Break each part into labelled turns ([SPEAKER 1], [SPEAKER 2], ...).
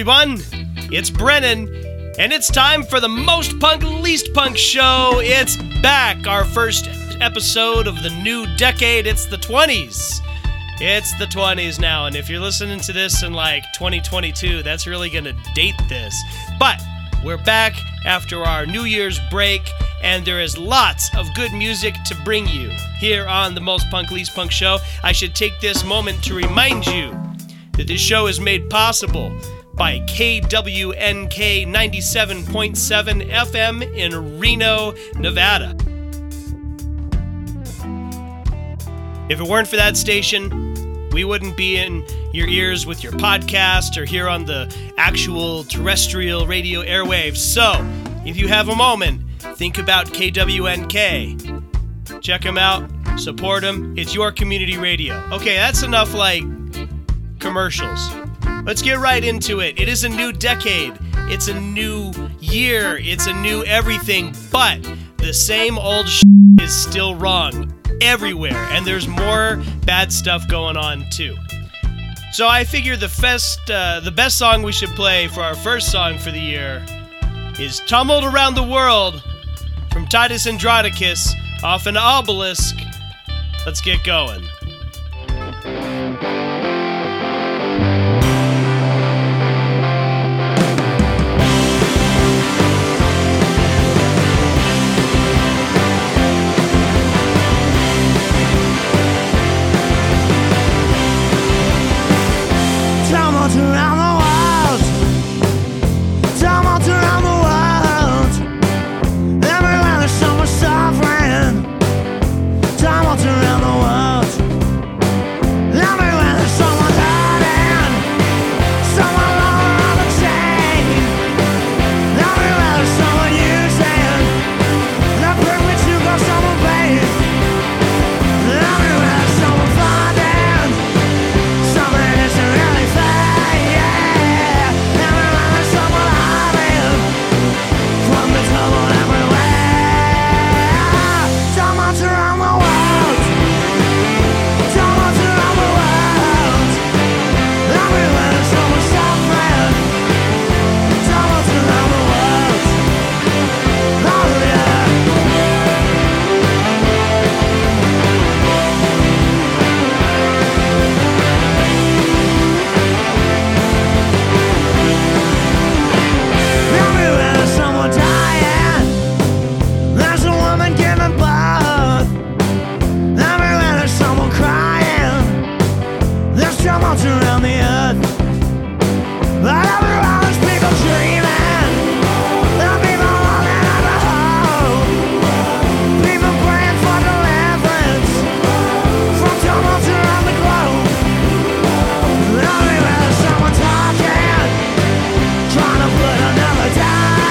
[SPEAKER 1] Everyone. It's Brennan, and it's time for the Most Punk, Least Punk show. It's back, our first episode of the new decade. It's the 20s. It's the 20s now, and if you're listening to this in like 2022, that's really going to date this. But we're back after our New Year's break, and there is lots of good music to bring you here on the Most Punk, Least Punk show. I should take this moment to remind you that this show is made possible by KWNK 97.7 FM in Reno, Nevada. If it weren't for that station, we wouldn't be in your ears with your podcast or here on the actual terrestrial radio airwaves. So, if you have a moment, think about KWNK. Check them out, support them. It's your community radio. Okay, that's enough like commercials. Let's get right into it. It is a new decade, it's a new year, it's a new everything, but the same old is still wrong everywhere, and there's more bad stuff going on too. So I figure the best, uh, the best song we should play for our first song for the year is "Tumult Around the World" from Titus Andronicus off an obelisk. Let's get going.
[SPEAKER 2] another
[SPEAKER 1] time.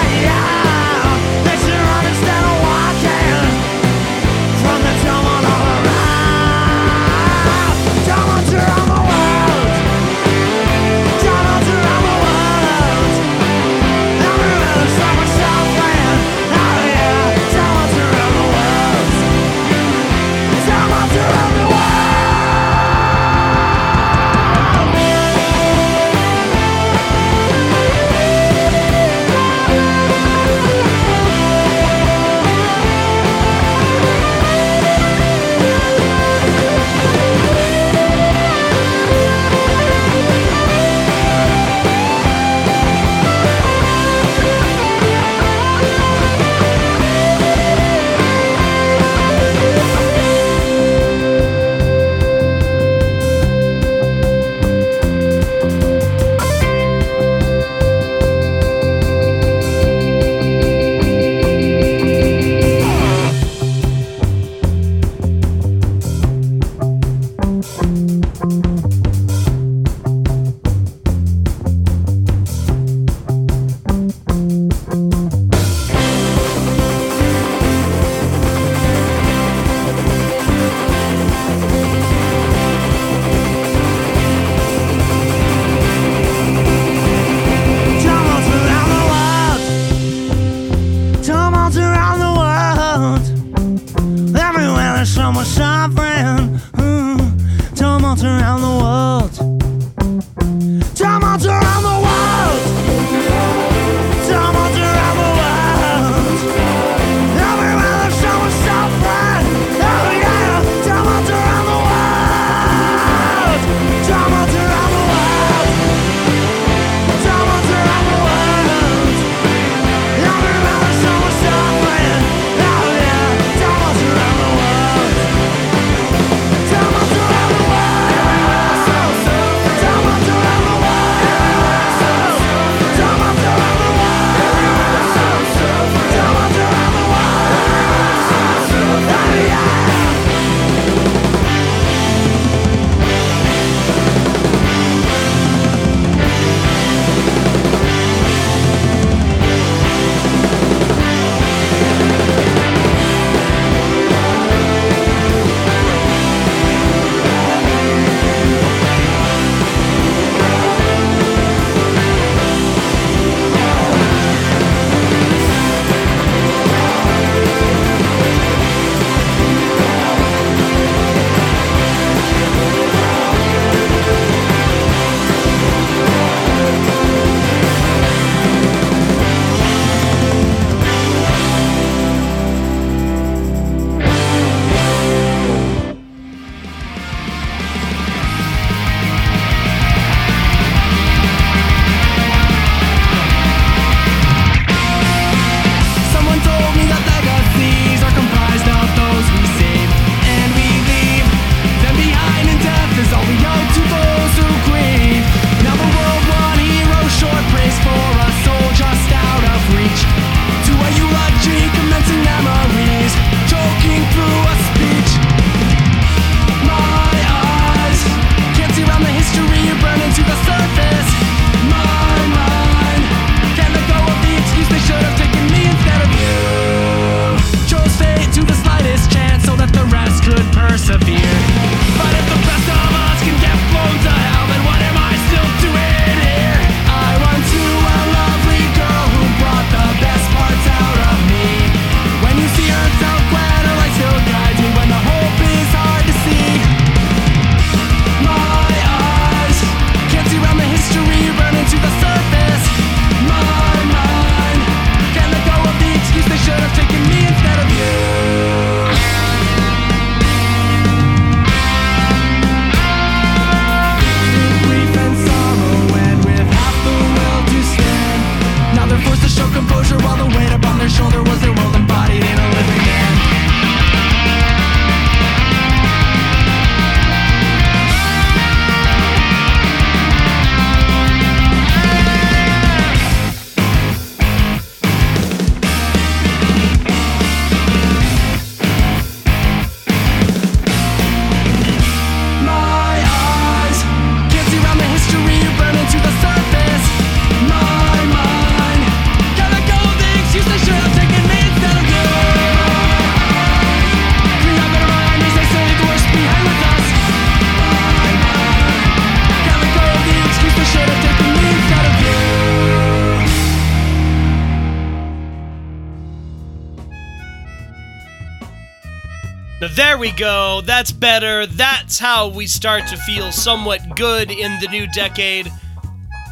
[SPEAKER 1] There we go. That's better. That's how we start to feel somewhat good in the new decade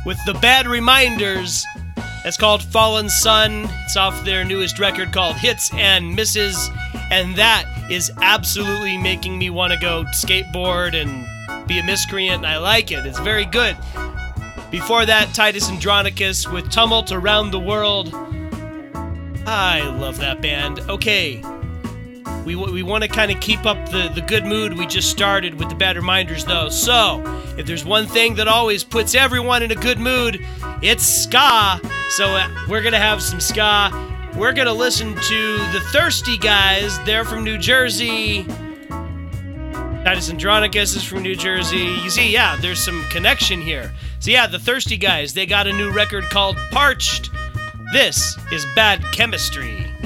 [SPEAKER 1] with the bad reminders. It's called Fallen Sun. It's off their newest record called Hits and Misses. And that is absolutely making me want to go skateboard and be a miscreant. And I like it. It's very good. Before that, Titus Andronicus with Tumult Around the World. I love that band. Okay, we, we want to kind of keep up the, the good mood we just started with the bad reminders, though. So, if there's one thing that always puts everyone in a good mood, it's ska. So, uh, we're going to have some ska. We're going to listen to the Thirsty Guys. They're from New Jersey. Titus Andronicus is from New Jersey. You see, yeah, there's some connection here. So, yeah, the Thirsty Guys, they got a new record called Parched. This is Bad Chemistry.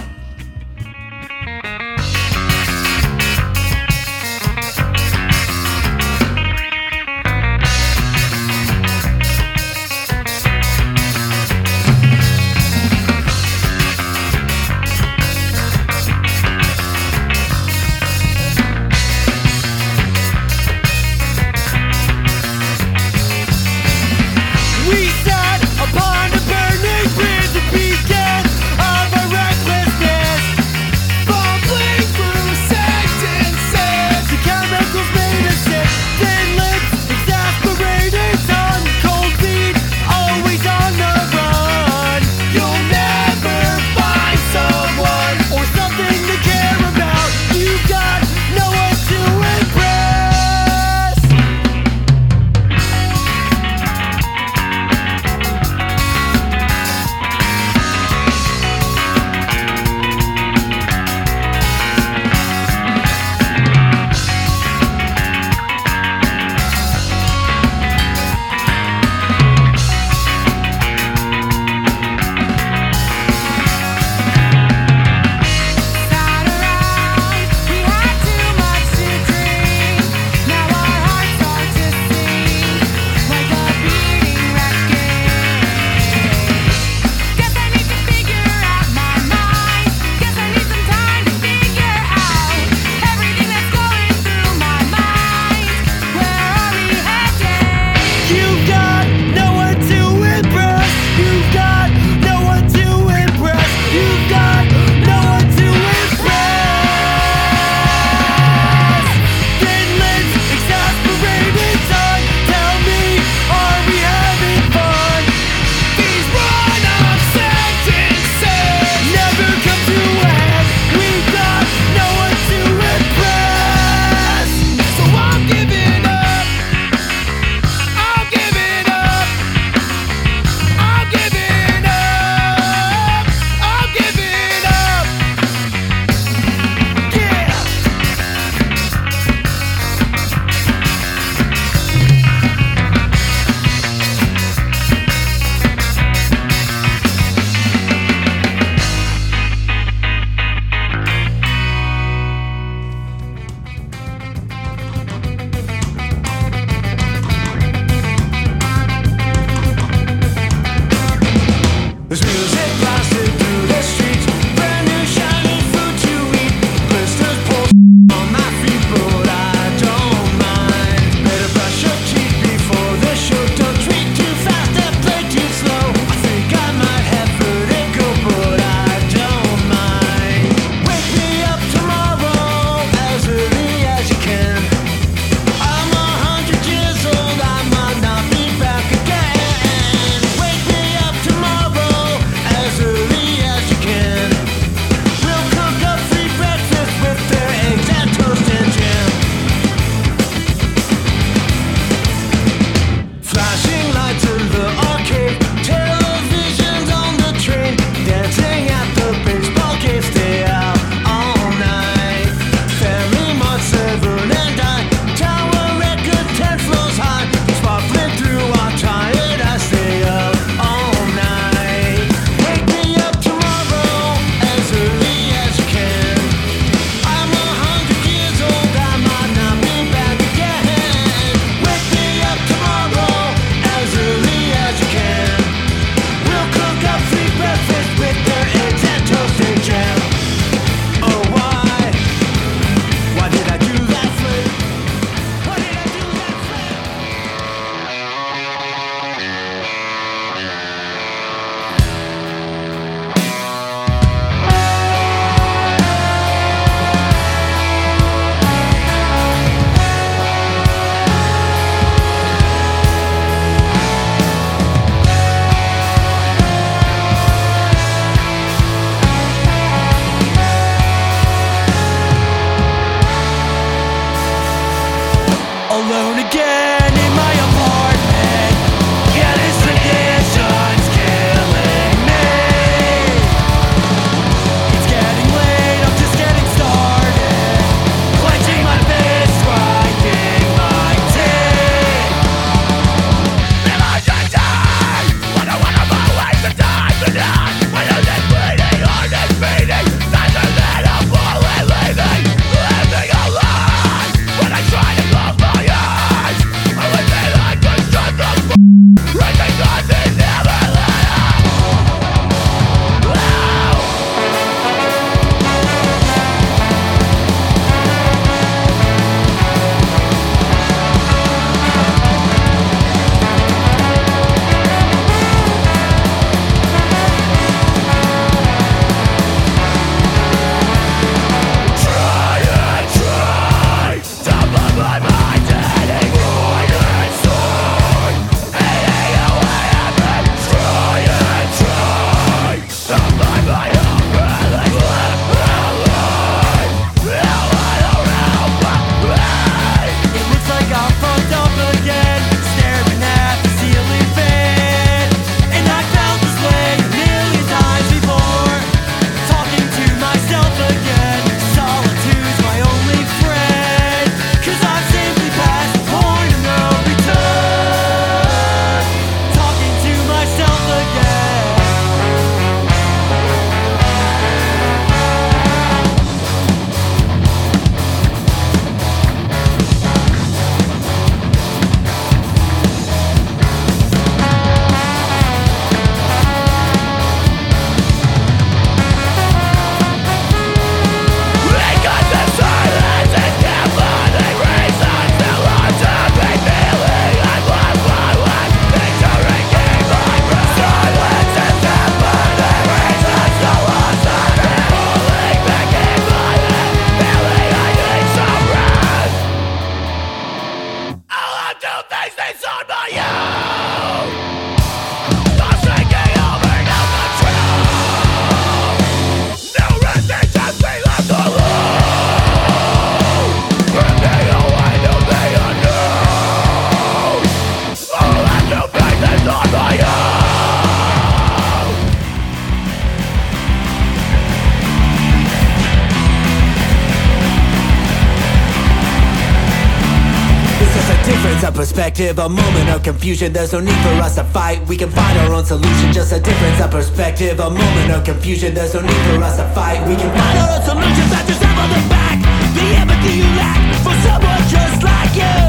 [SPEAKER 2] Perspective, a moment of confusion. There's no need for us to fight. We can find our own solution. Just a difference of perspective, a moment of confusion. There's no need for us to fight. We can find our own solution. Pat yourself on the back. The empathy you lack for someone just like you.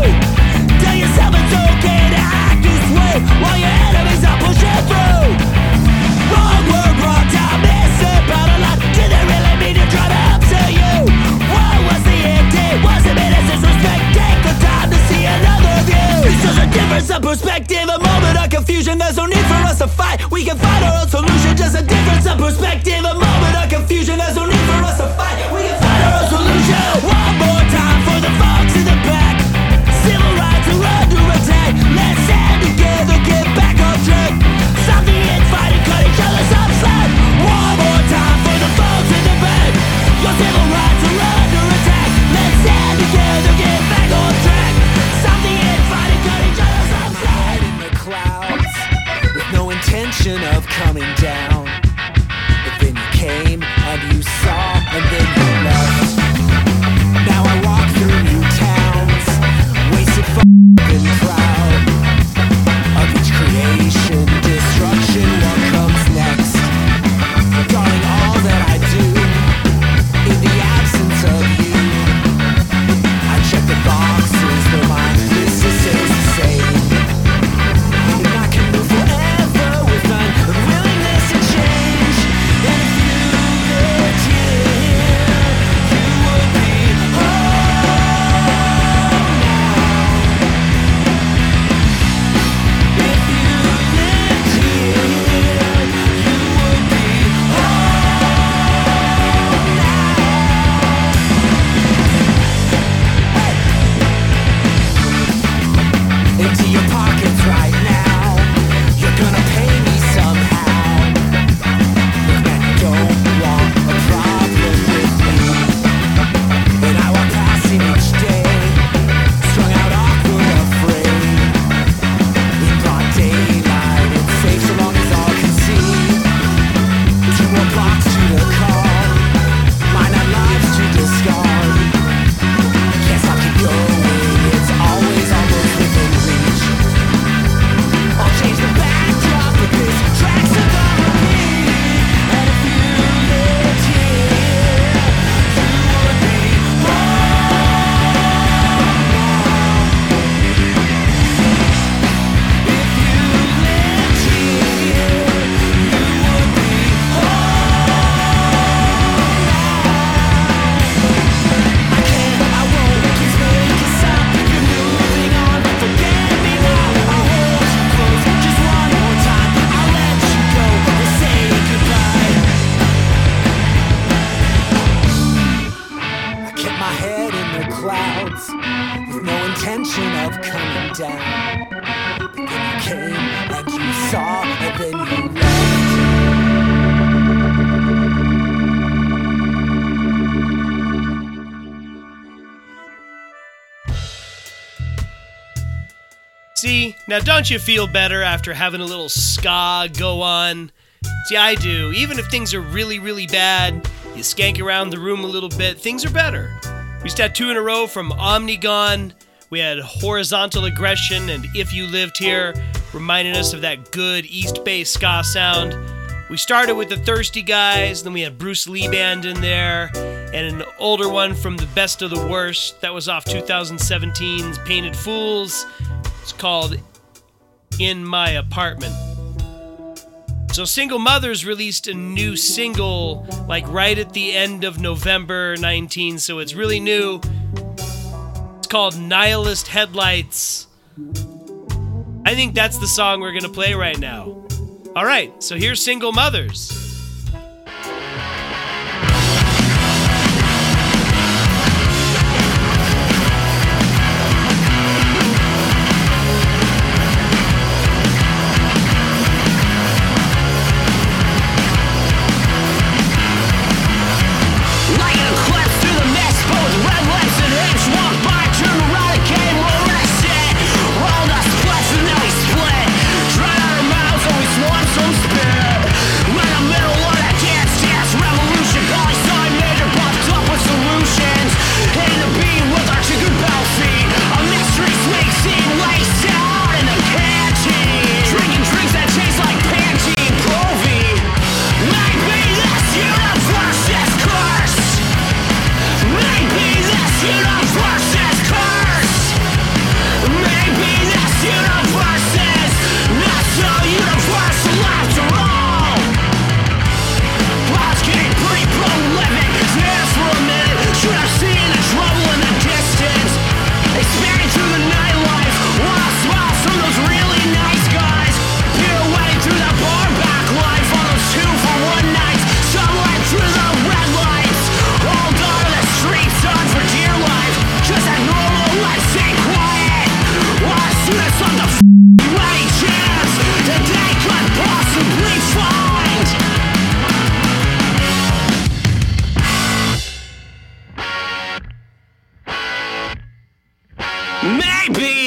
[SPEAKER 2] Tell yourself it's okay to act this way while your enemies are pushing through. Wrong word, wrong time, missing out a lot. Did they really mean to try to It's just a difference of perspective, a moment of confusion. There's no need for us to fight. We can find our own solution. Just a difference of perspective, now don't you
[SPEAKER 1] feel better after having a little ska go on? See, I do. Even if things are really, really bad, you skank around the room a little bit, things are better. We just had two in a row from Omnigone. We had Horizontal Aggression and If You Lived Here, reminding us of that good East Bay ska sound. We started with the Thirsty Guys, then we had Bruce Lee Band in there, and an older one from The Best of the Worst. That was off 2017's Painted Fools. It's called In My Apartment. So, Single Mothers released a new single like right at the end of November 19, so it's really new. It's called Nihilist Headlights. I think that's the song we're going to play right now. All right, so here's Single Mothers.
[SPEAKER 3] baby.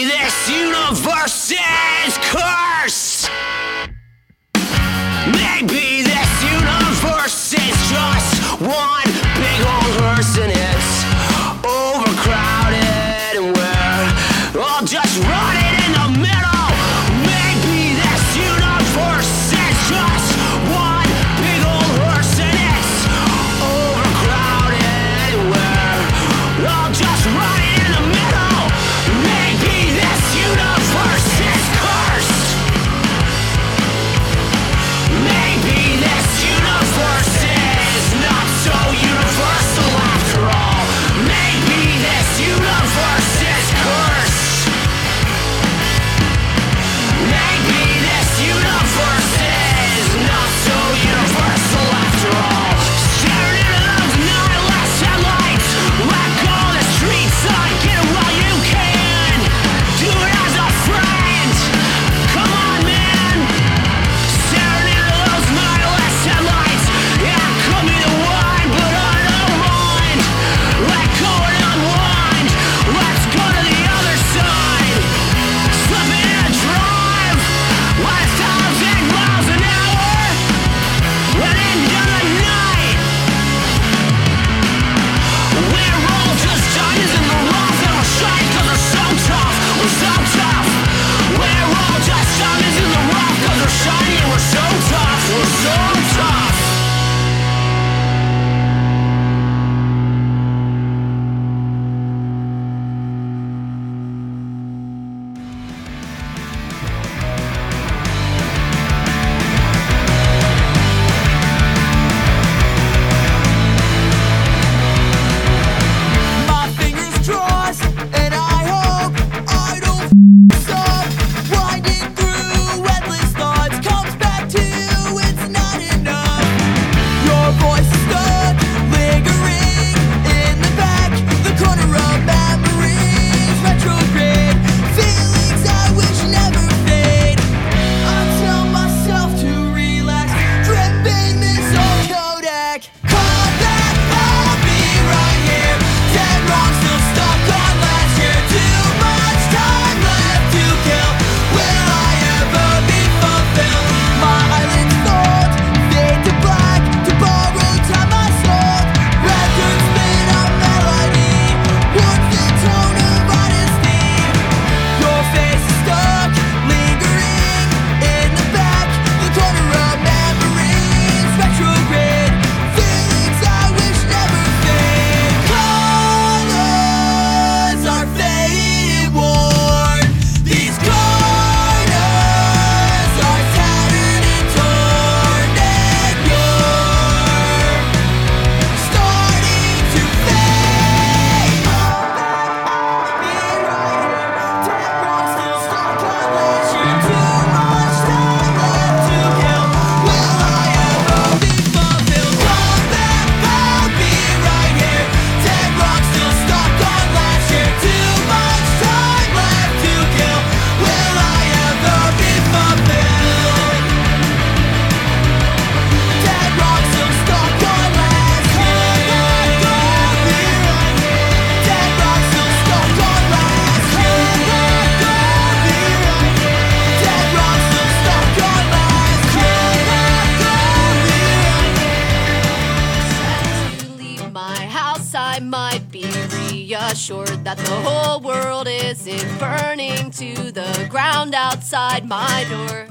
[SPEAKER 3] To the ground outside my door.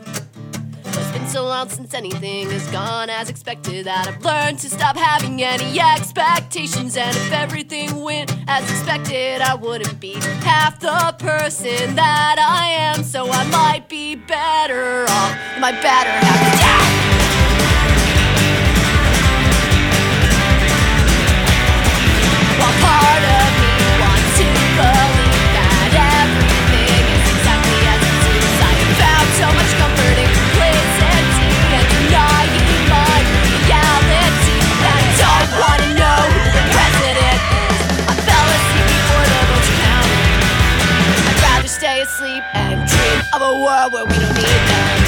[SPEAKER 3] It's been so long since anything has gone as expected that I've learned to stop having any expectations. And if everything went as expected, I wouldn't be half the person that I am. So I might be better off. My better half. While part of asleep and dream of a world where we don't need them.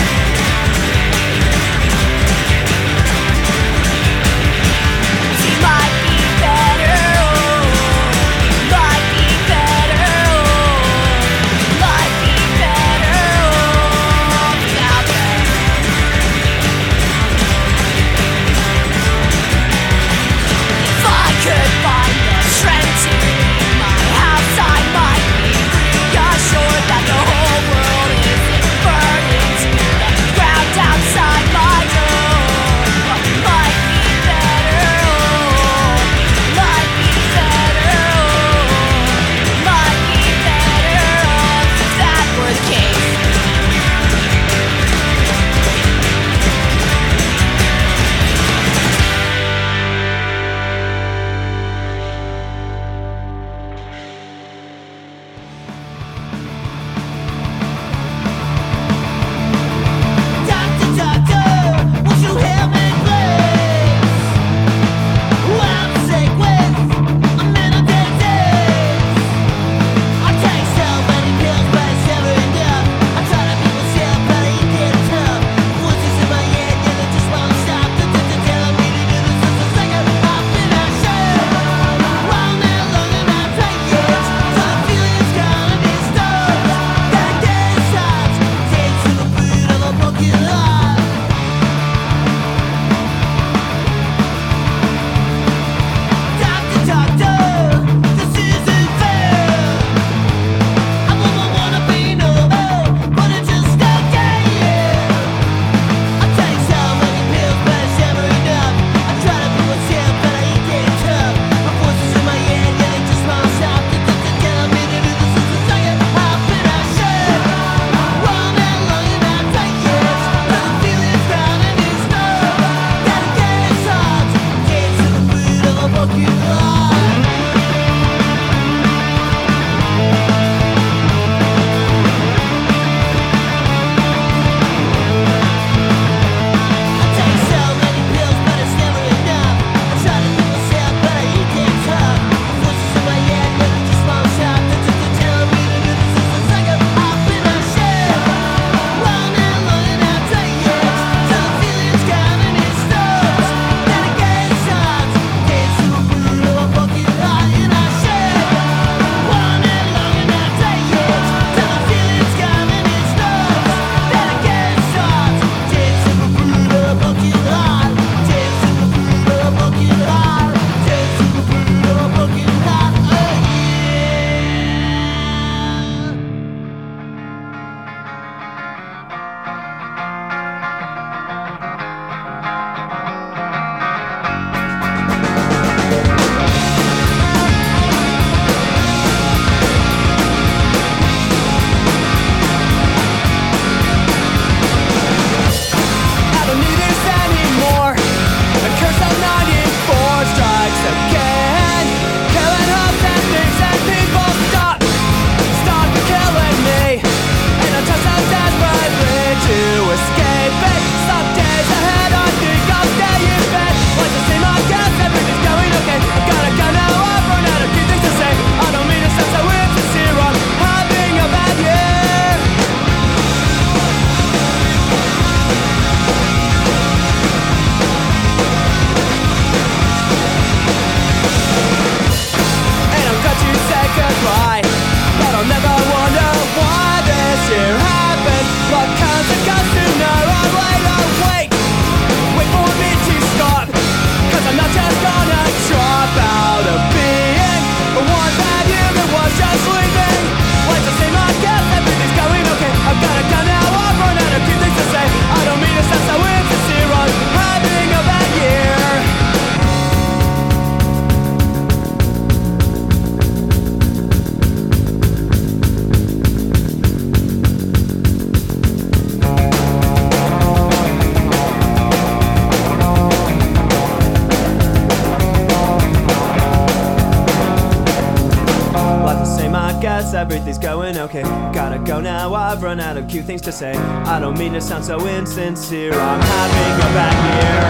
[SPEAKER 4] Of cute things to say. I don't mean to sound so insincere, I'm having a bad year.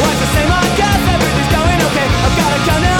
[SPEAKER 4] What's the same, I guess everything's going okay. I've gotta go now,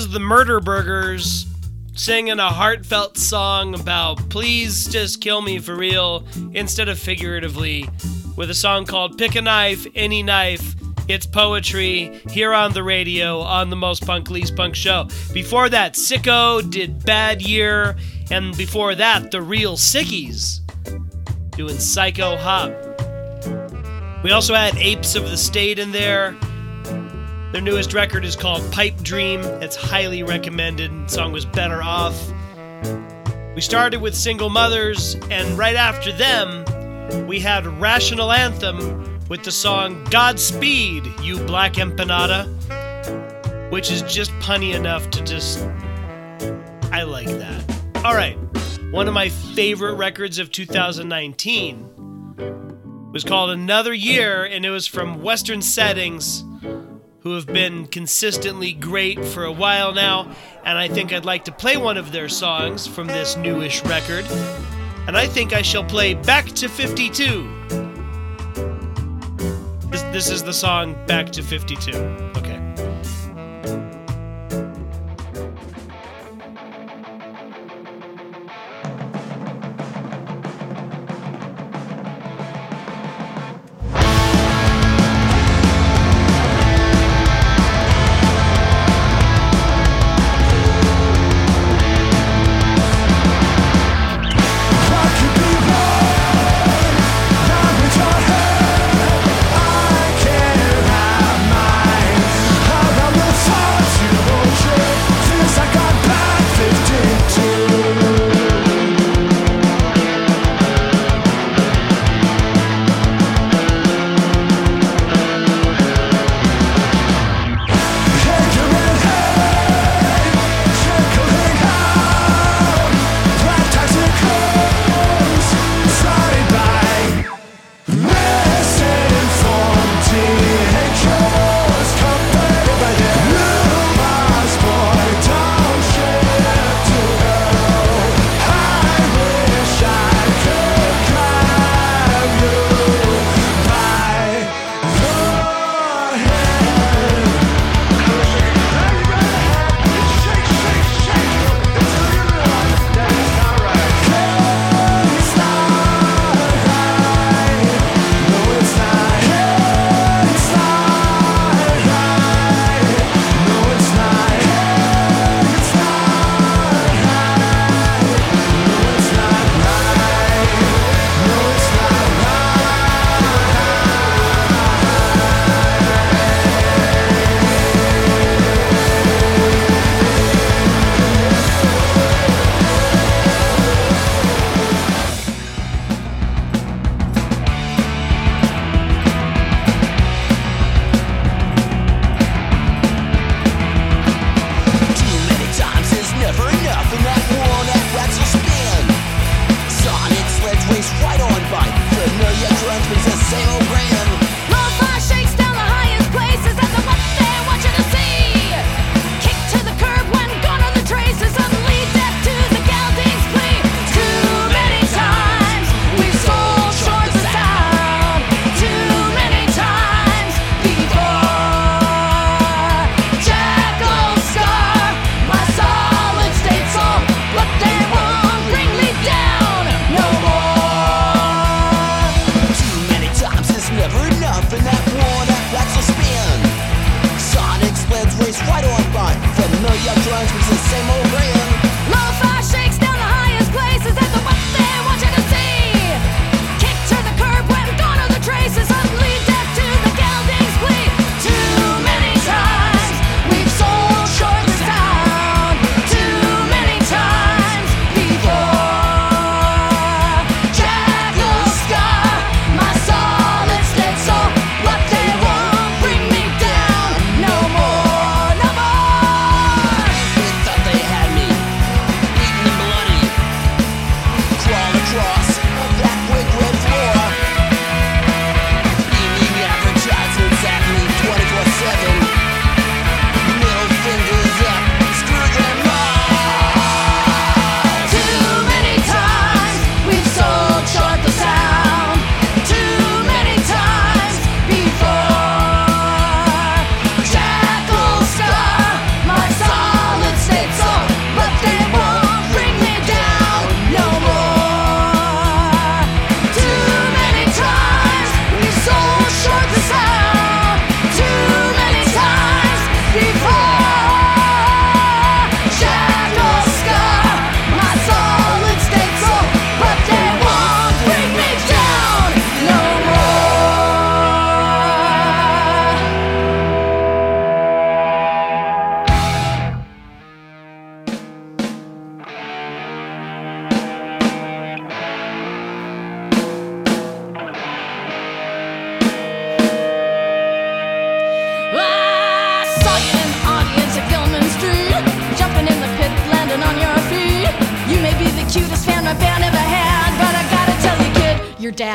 [SPEAKER 5] was the
[SPEAKER 1] Murder Burgers singing a heartfelt song about please just kill me for real instead of figuratively with a song called Pick a Knife, Any Knife. It's poetry here on the radio on the Most Punk Least Punk show. Before that, Sicko did Bad Year, and before that, the Real Sickies doing Psycho Hop. We also had Apes of the State in there. Their newest record is called Pipe Dream. It's highly recommended. The song was Better Off. We started with Single Mothers, and right after them, we had Rational Anthem with the song Godspeed, You Black Empanada, which is just punny enough to just. I like that. All right, one of my favorite records of 2019 was called Another Year, and it was from Western Settings who have been consistently great for a while now, and I think I'd like to play one of their songs from this newish record. And I think I shall play Back to 52. This, this is the song Back to 52. Okay.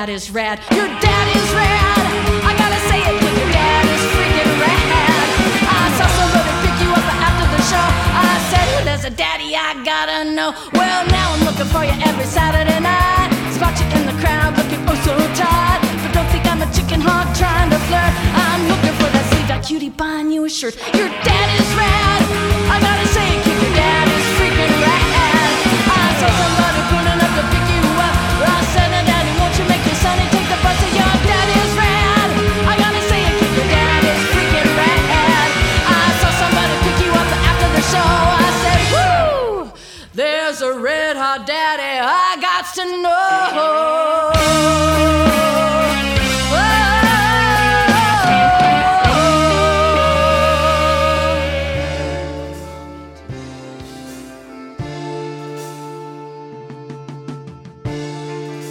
[SPEAKER 6] Dad is rad. Your dad is rad. I gotta say it, kid, your dad is freaking rad. I saw somebody pick you up after the show. I said, who there's a daddy I gotta know. Well, now I'm looking for you every Saturday night. Spot you in the crowd looking oh so tight. But don't think I'm a chicken hawk trying to flirt. I'm looking for that sleeved out cutie buying you a shirt. Your dad is rad. I gotta say it, kid, your dad is freaking rad. I saw somebody pulling up to pick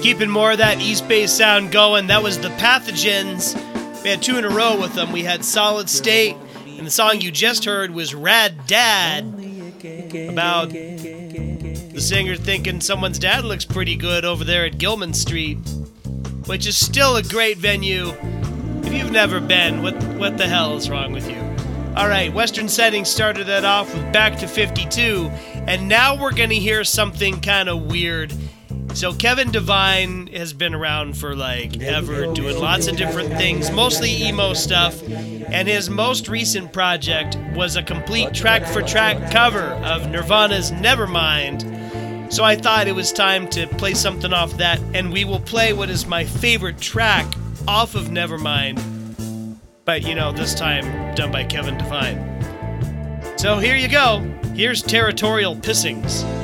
[SPEAKER 2] Keeping more of that East Bay sound going. That was the Pathogens. We had two in a row with them. We had Solid State, and the song you just heard was Rad Dad. About the singer thinking someone's dad looks pretty good over there at Gilman Street, which is still a great venue. If you've never been, what what the hell is wrong with you? All right, Western Settings started that off with Back to 52, and now we're going to hear something kind of weird. So Kevin Devine has been around for like ever, doing lots of different things, mostly emo stuff. And his most recent project was a complete track for track cover of Nirvana's Nevermind. So I thought it was time to play something off that, and we will play what is my favorite track off of Nevermind. But you know, this time done by Kevin Devine. So here you go. Here's Territorial Pissings.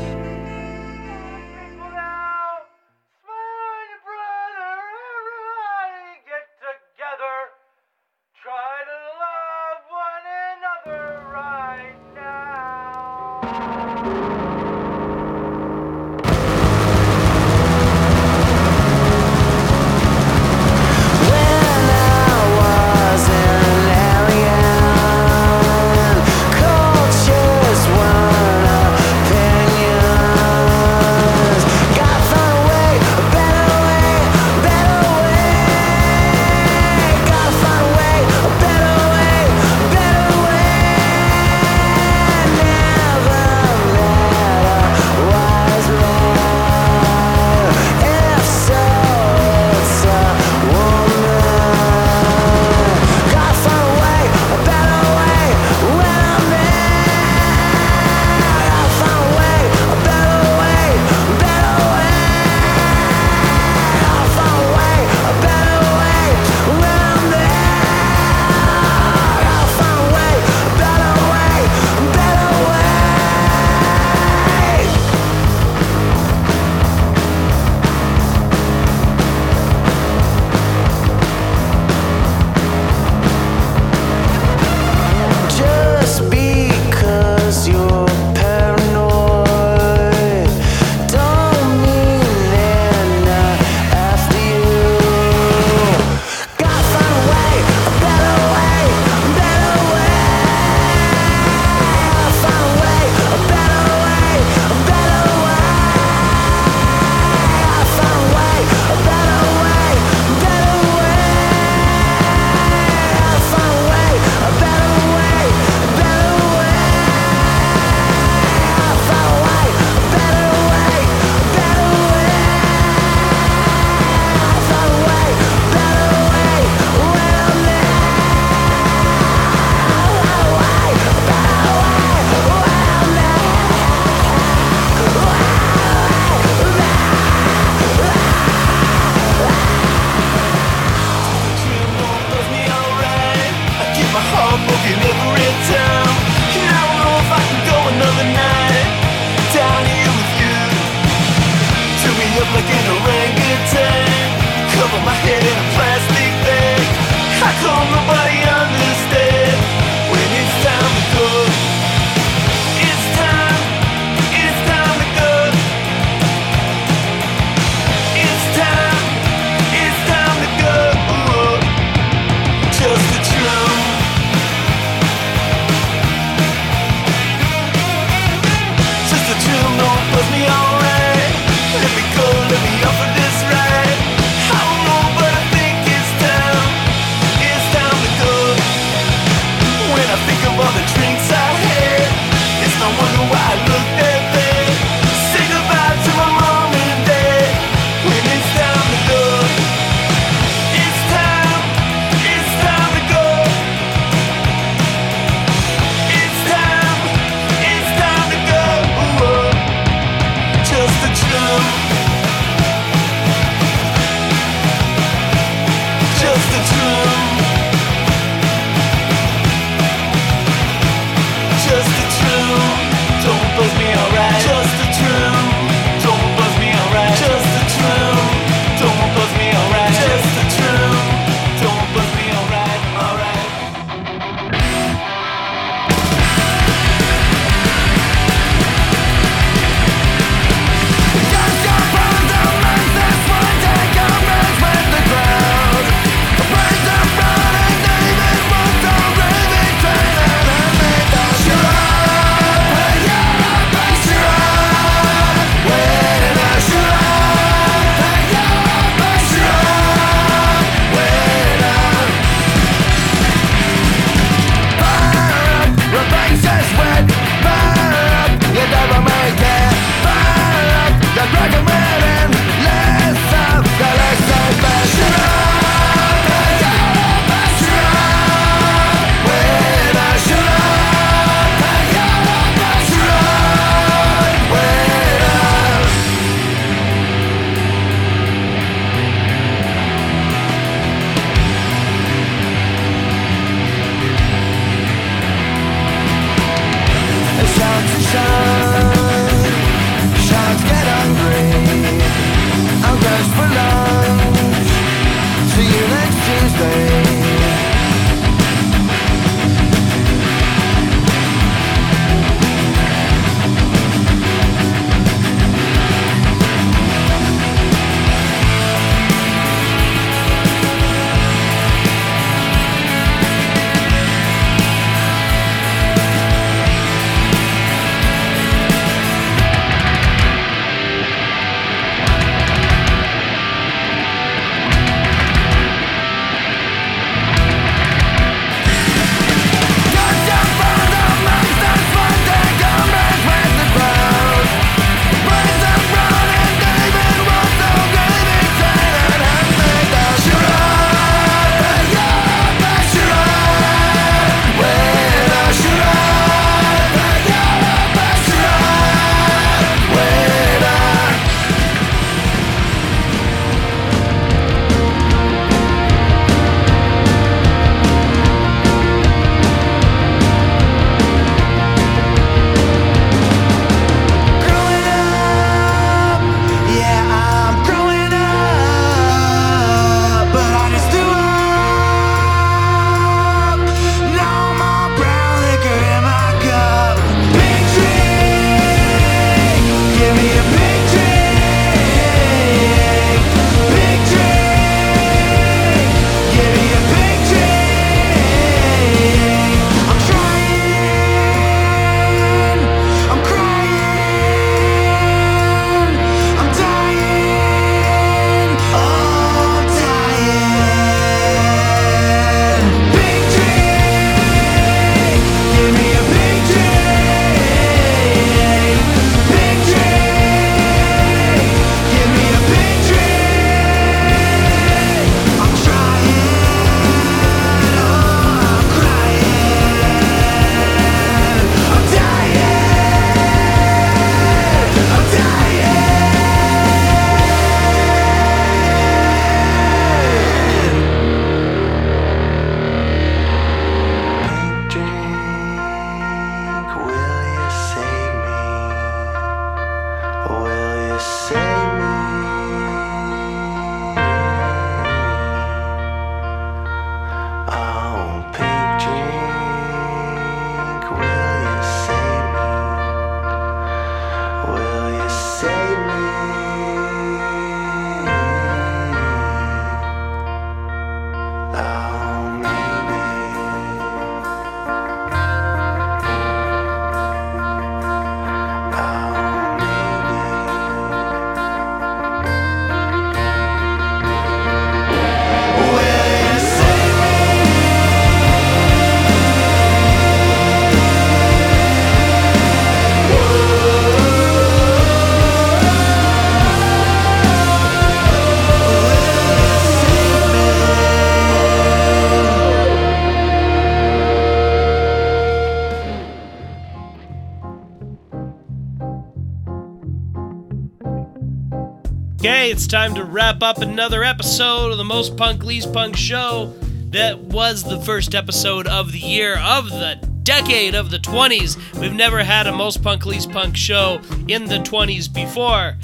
[SPEAKER 1] Okay, it's time to wrap up another episode of the Most Punk Least Punk show. That was the first episode of the year of the decade of the 20s. We've never had a Most Punk Least Punk show in the 20s before.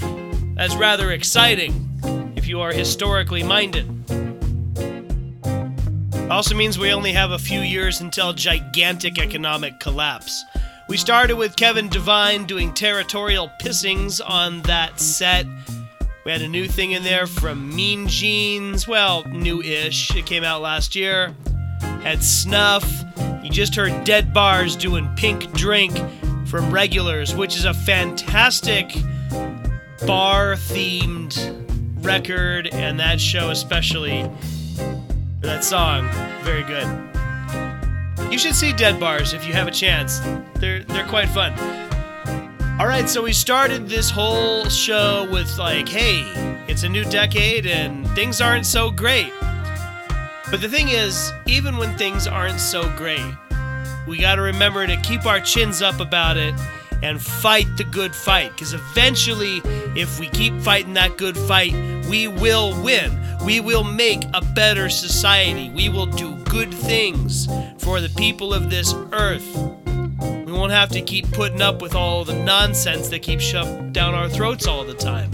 [SPEAKER 1] That's rather exciting if you are historically minded. Also means we only have a few years until gigantic economic collapse. We started with Kevin Devine doing territorial pissings on that set. We had a new thing in there from Mean Jeans. Well, new ish. It came out last year. Had Snuff. You just heard Dead Bars doing Pink Drink from Regulars, which is a fantastic bar themed record, and that show especially. That song, very good. You should see Dead Bars if you have a chance. They're they're quite fun. All right, so we started this whole show with like, hey, it's a new decade and things aren't so great. But the thing is, even when things aren't so great, we got to remember to keep our chins up about it and fight the good fight because eventually if we keep fighting that good fight, we will win. We will make a better society. We will do good things for the people of this earth. Won't have to keep putting up with all the nonsense that keeps shoved down our throats all the time.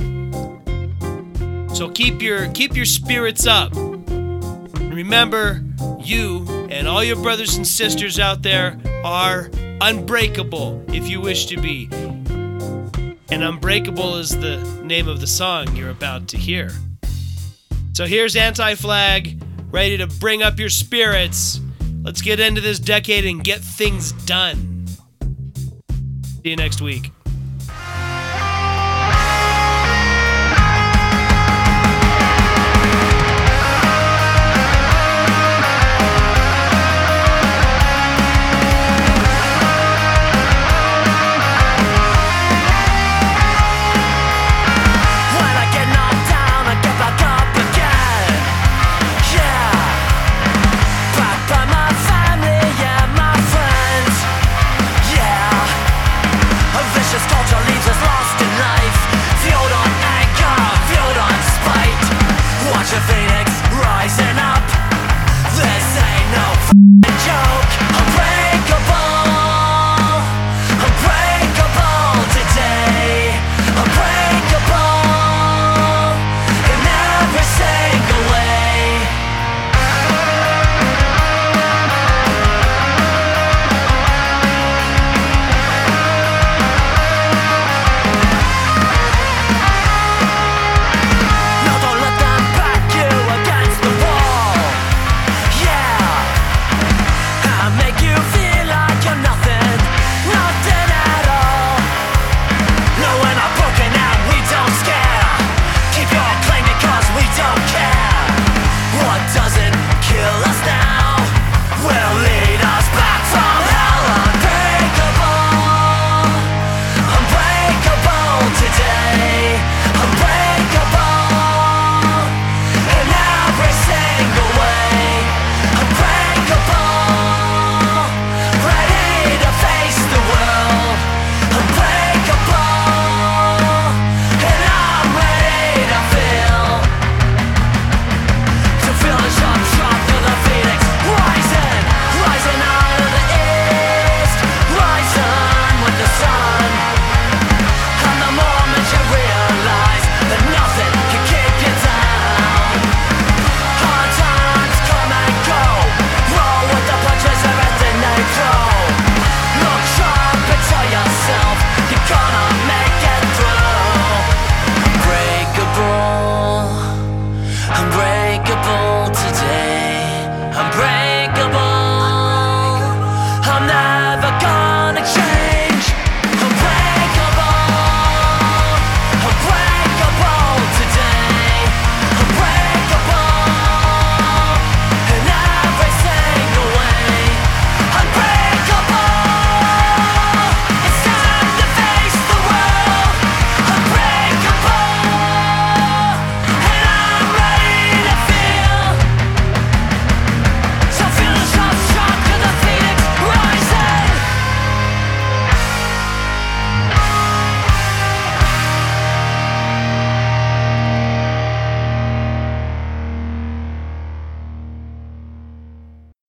[SPEAKER 1] So keep your keep your spirits up. Remember, you and all your brothers and sisters out there are unbreakable if you wish to be. And Unbreakable is the name of the song you're about to hear. So here's Anti Flag, ready to bring up your spirits. Let's get into this decade and get things done. See you next week.